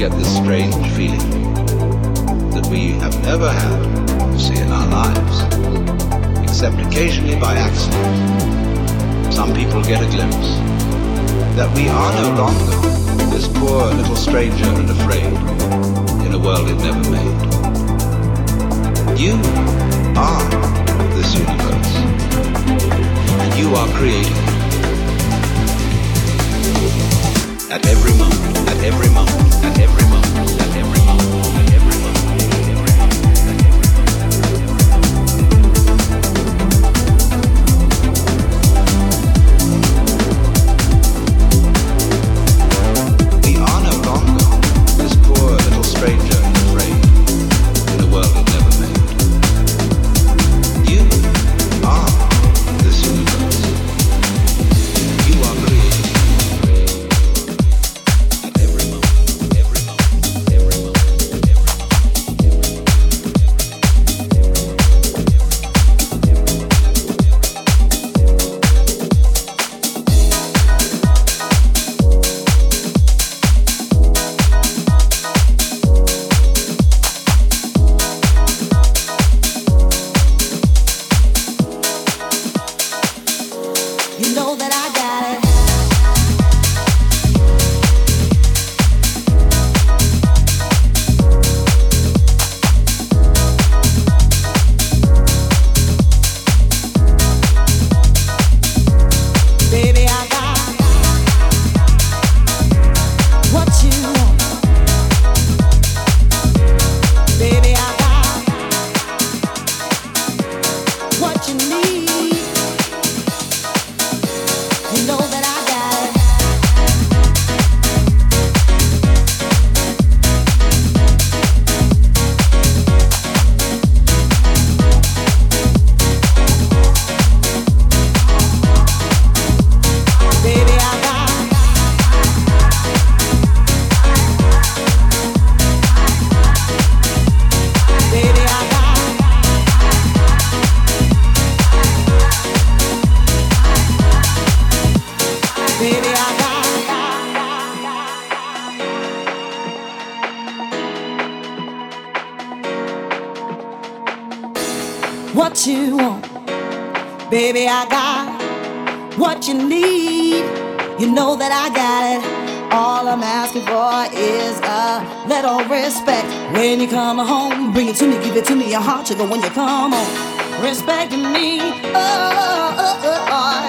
get this strange feeling that we have never had, say, in our lives, except occasionally by accident. Some people get a glimpse that we are no longer this poor little stranger and afraid in a world it never made. You are this universe, and you are creating at every moment every month, and every month. Sugar when you come home. Respecting me, oh, oh, oh, oh,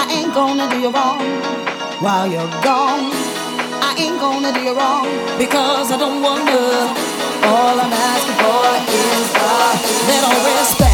I ain't gonna do you wrong while you're gone. I ain't gonna do you wrong because I don't wonder. All I'm asking for is a little respect.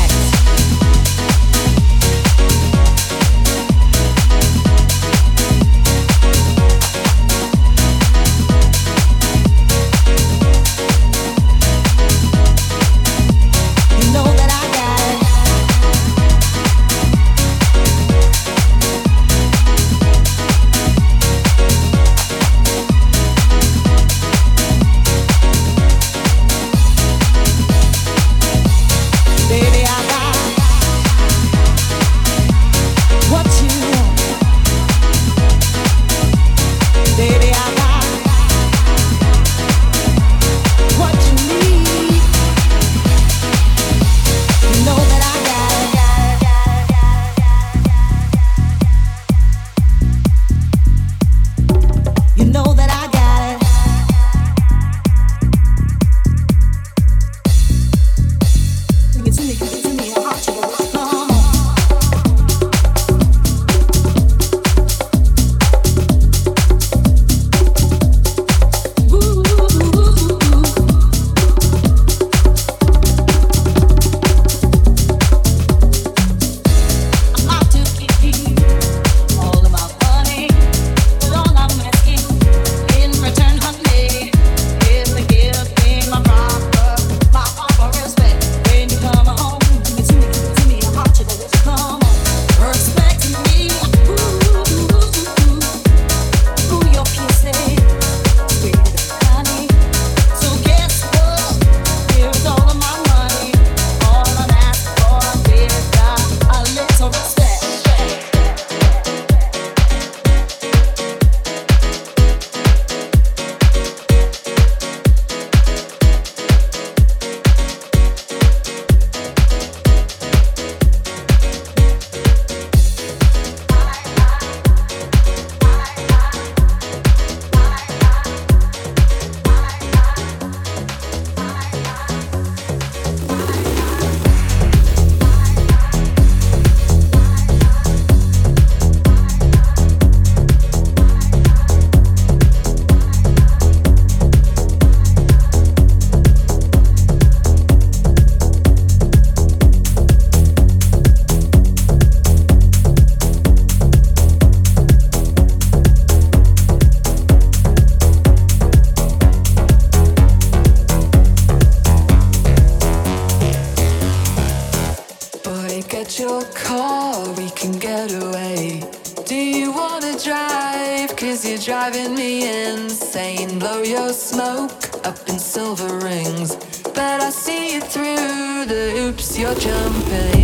silver rings, but I see you through the oops. you're jumping.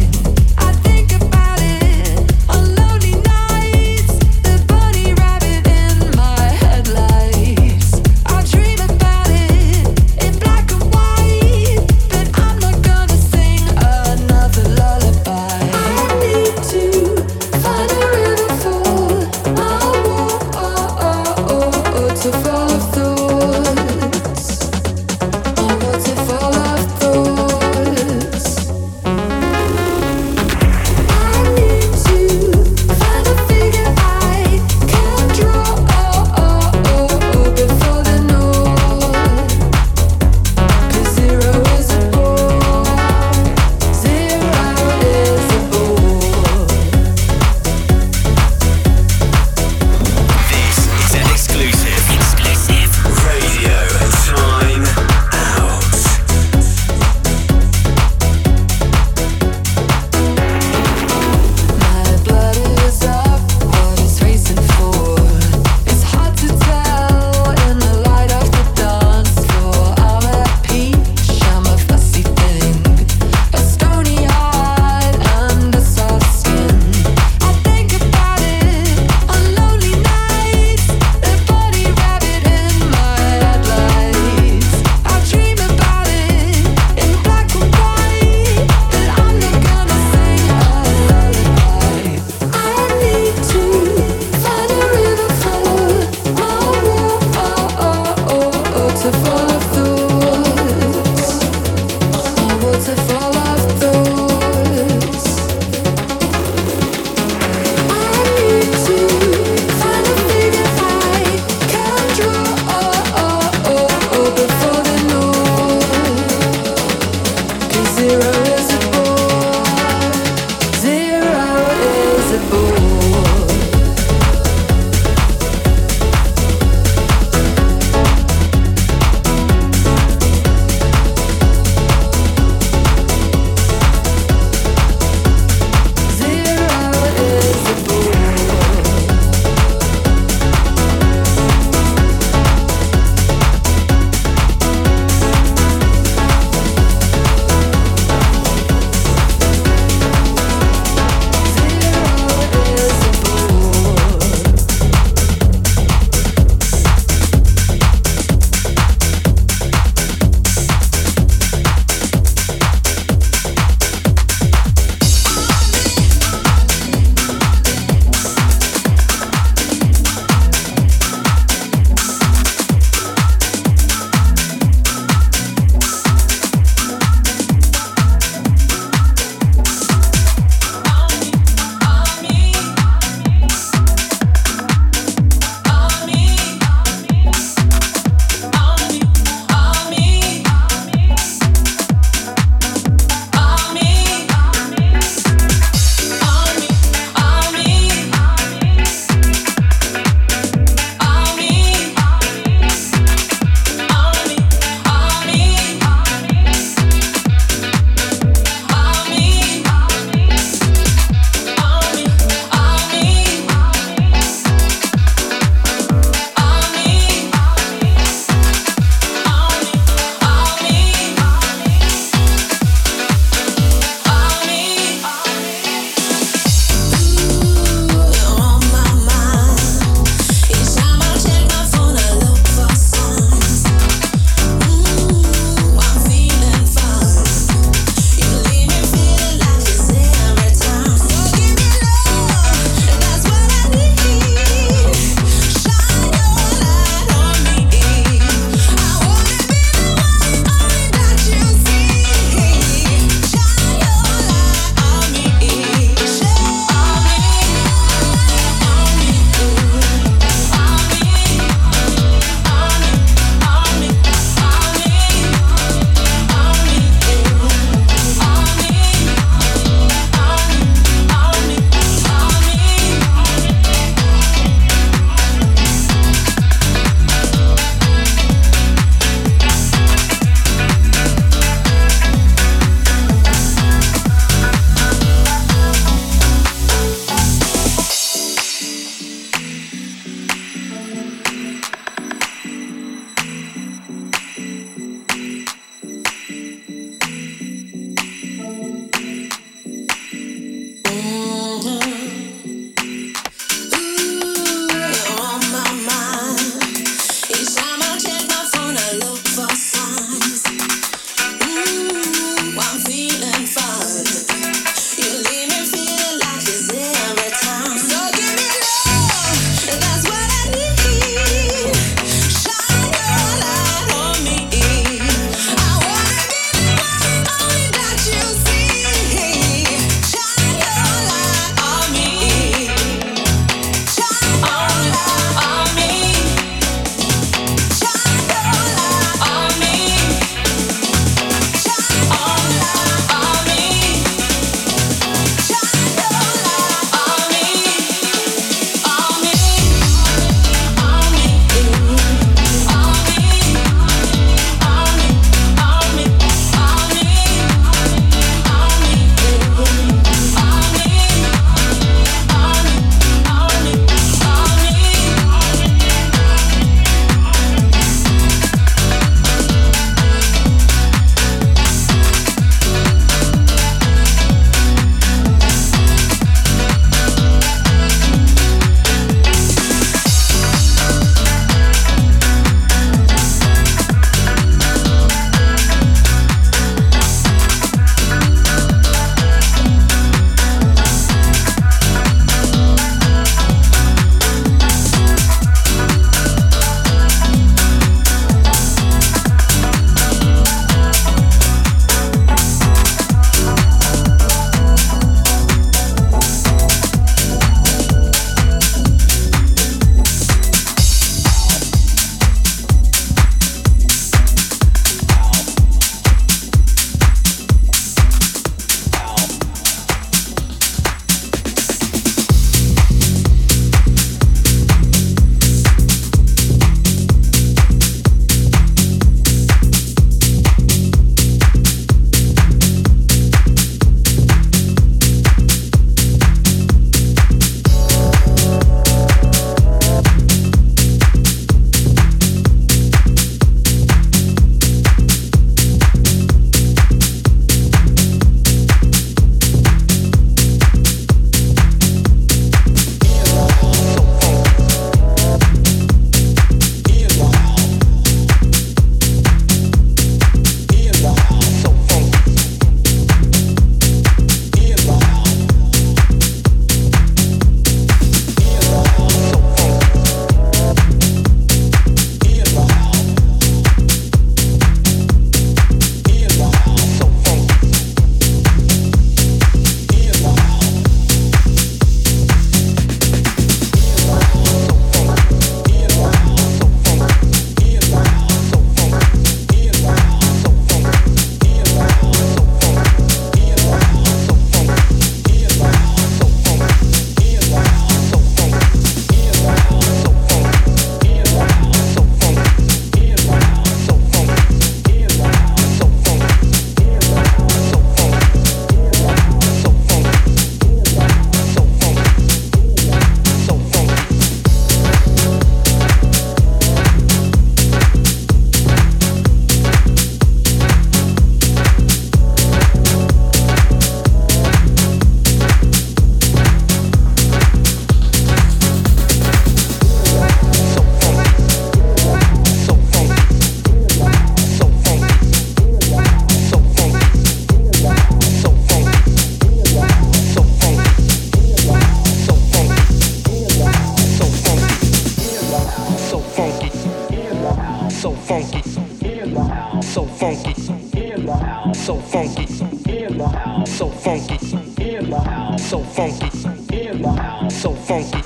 funky.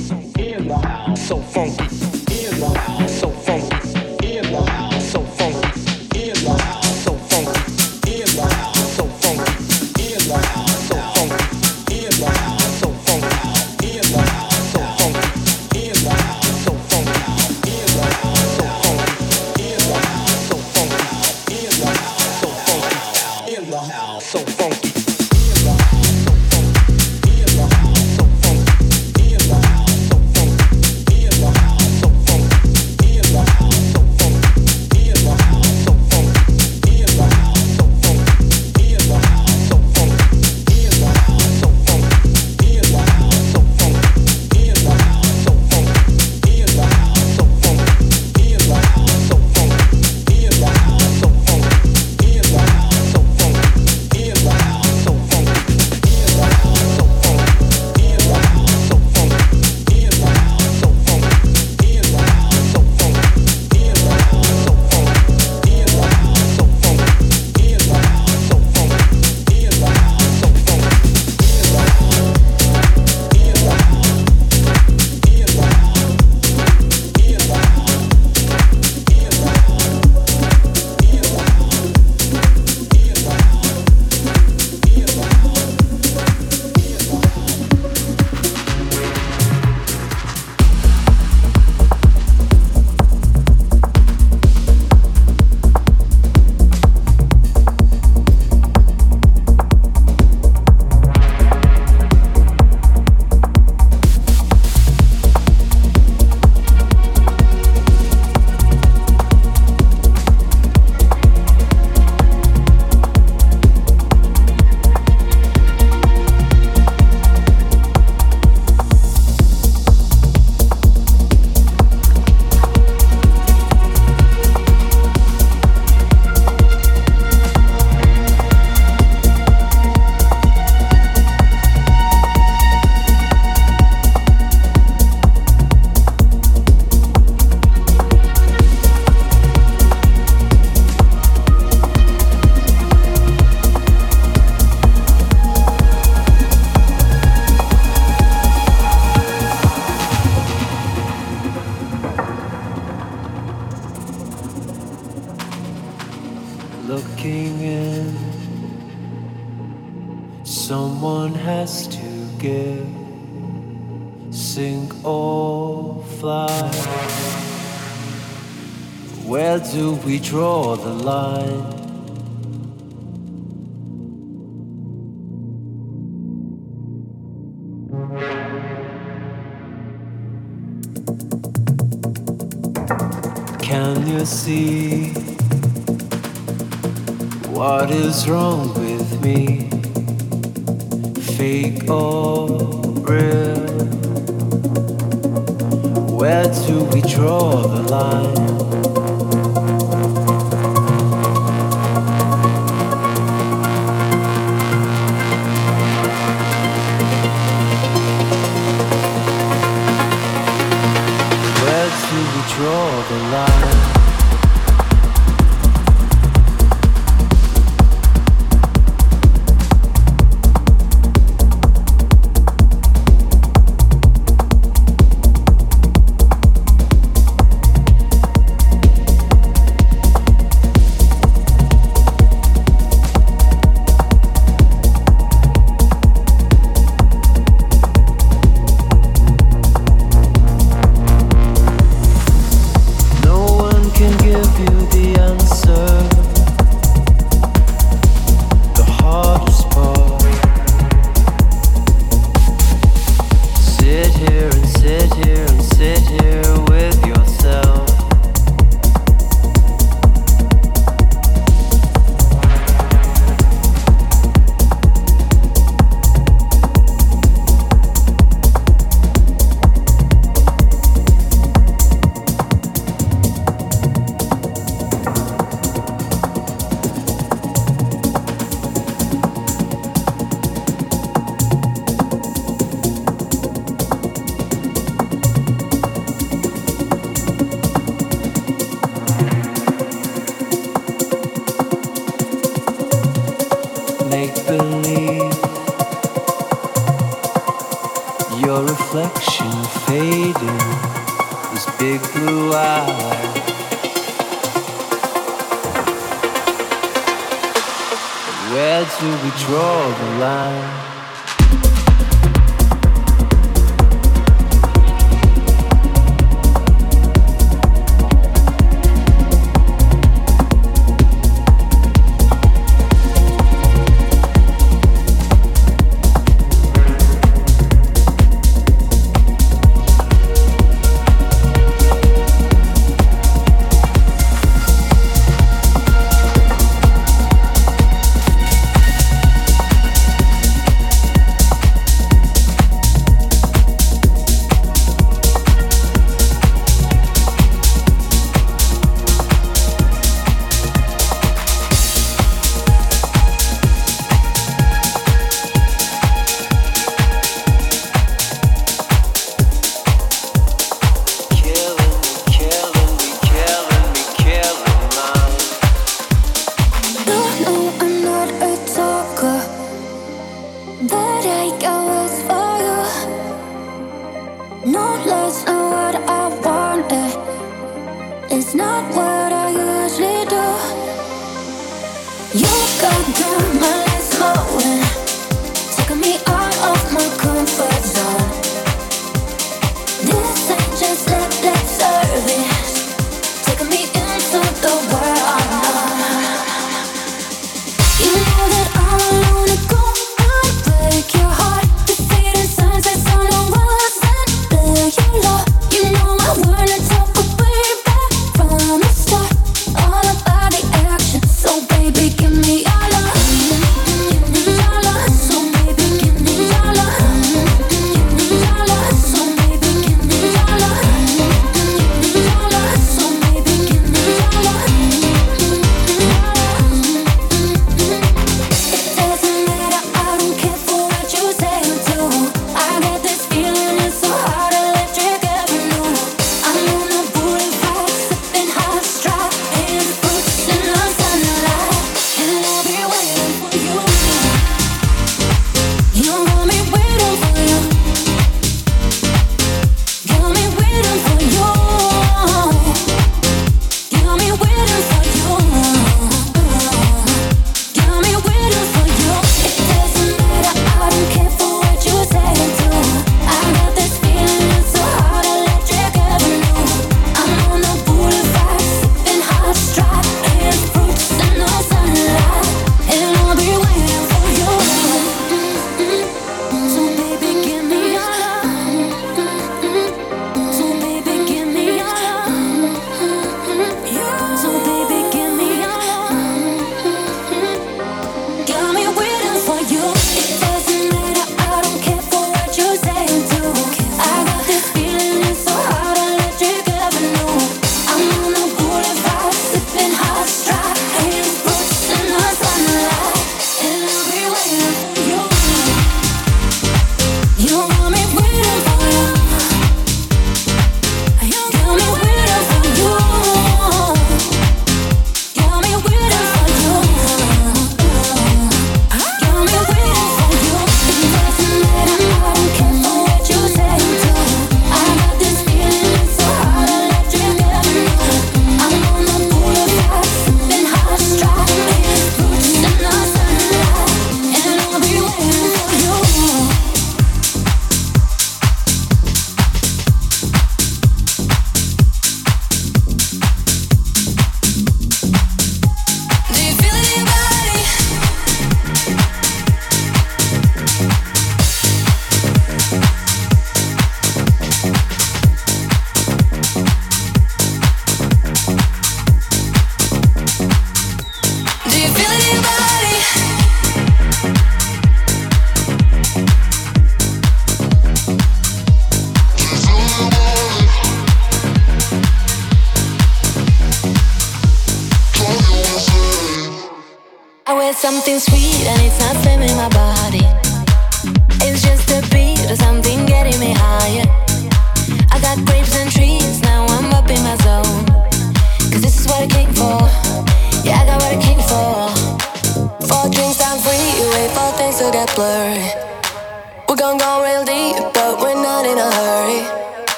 draw the line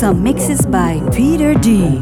some mixes by Peter D.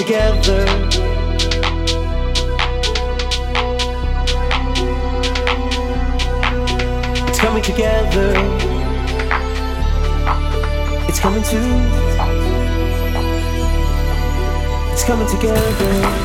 together. It's coming together. It's coming to. It's coming together.